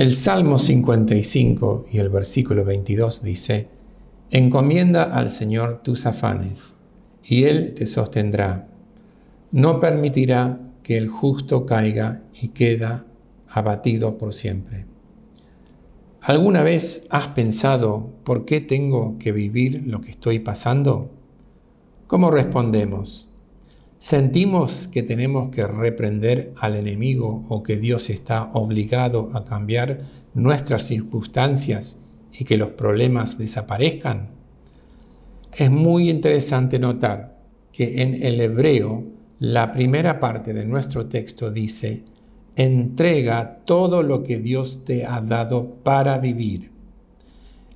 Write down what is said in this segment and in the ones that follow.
El Salmo 55 y el versículo 22 dice, Encomienda al Señor tus afanes, y Él te sostendrá. No permitirá que el justo caiga y queda abatido por siempre. ¿Alguna vez has pensado por qué tengo que vivir lo que estoy pasando? ¿Cómo respondemos? ¿Sentimos que tenemos que reprender al enemigo o que Dios está obligado a cambiar nuestras circunstancias y que los problemas desaparezcan? Es muy interesante notar que en el hebreo la primera parte de nuestro texto dice, entrega todo lo que Dios te ha dado para vivir.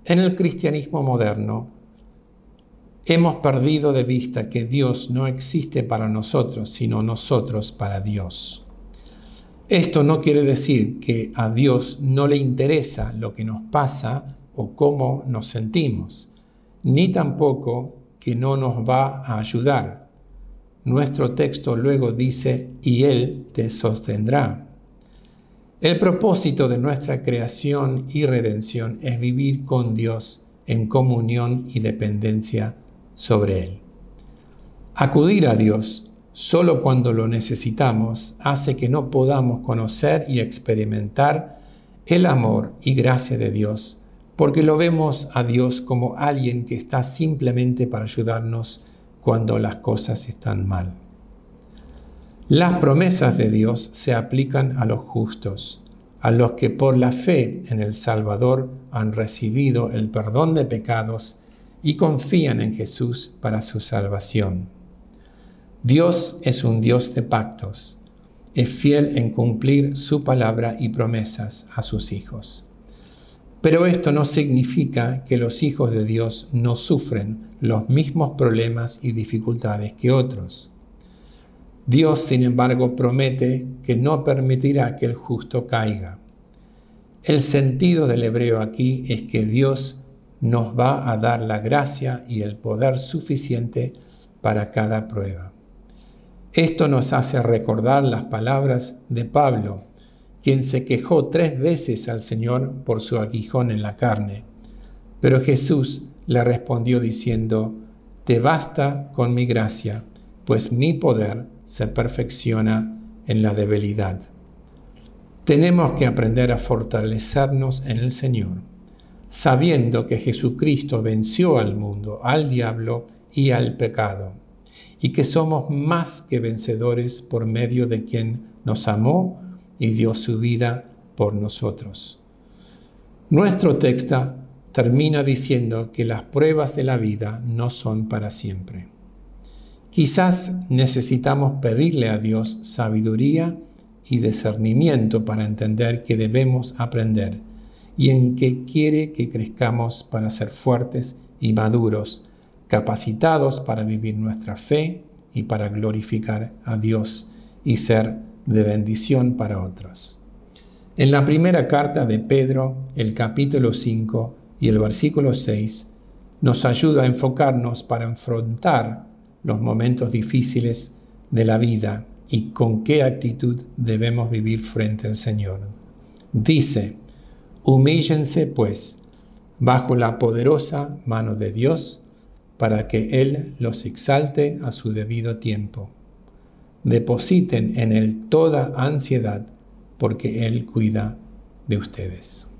En el cristianismo moderno, Hemos perdido de vista que Dios no existe para nosotros, sino nosotros para Dios. Esto no quiere decir que a Dios no le interesa lo que nos pasa o cómo nos sentimos, ni tampoco que no nos va a ayudar. Nuestro texto luego dice, y Él te sostendrá. El propósito de nuestra creación y redención es vivir con Dios en comunión y dependencia sobre él. Acudir a Dios solo cuando lo necesitamos hace que no podamos conocer y experimentar el amor y gracia de Dios, porque lo vemos a Dios como alguien que está simplemente para ayudarnos cuando las cosas están mal. Las promesas de Dios se aplican a los justos, a los que por la fe en el Salvador han recibido el perdón de pecados y confían en Jesús para su salvación. Dios es un Dios de pactos. Es fiel en cumplir su palabra y promesas a sus hijos. Pero esto no significa que los hijos de Dios no sufren los mismos problemas y dificultades que otros. Dios, sin embargo, promete que no permitirá que el justo caiga. El sentido del hebreo aquí es que Dios nos va a dar la gracia y el poder suficiente para cada prueba. Esto nos hace recordar las palabras de Pablo, quien se quejó tres veces al Señor por su aguijón en la carne. Pero Jesús le respondió diciendo, Te basta con mi gracia, pues mi poder se perfecciona en la debilidad. Tenemos que aprender a fortalecernos en el Señor sabiendo que Jesucristo venció al mundo, al diablo y al pecado, y que somos más que vencedores por medio de quien nos amó y dio su vida por nosotros. Nuestro texto termina diciendo que las pruebas de la vida no son para siempre. Quizás necesitamos pedirle a Dios sabiduría y discernimiento para entender que debemos aprender y en que quiere que crezcamos para ser fuertes y maduros, capacitados para vivir nuestra fe y para glorificar a Dios y ser de bendición para otros. En la primera carta de Pedro, el capítulo 5 y el versículo 6, nos ayuda a enfocarnos para enfrentar los momentos difíciles de la vida y con qué actitud debemos vivir frente al Señor. Dice, Humíllense, pues, bajo la poderosa mano de Dios, para que Él los exalte a su debido tiempo. Depositen en Él toda ansiedad, porque Él cuida de ustedes.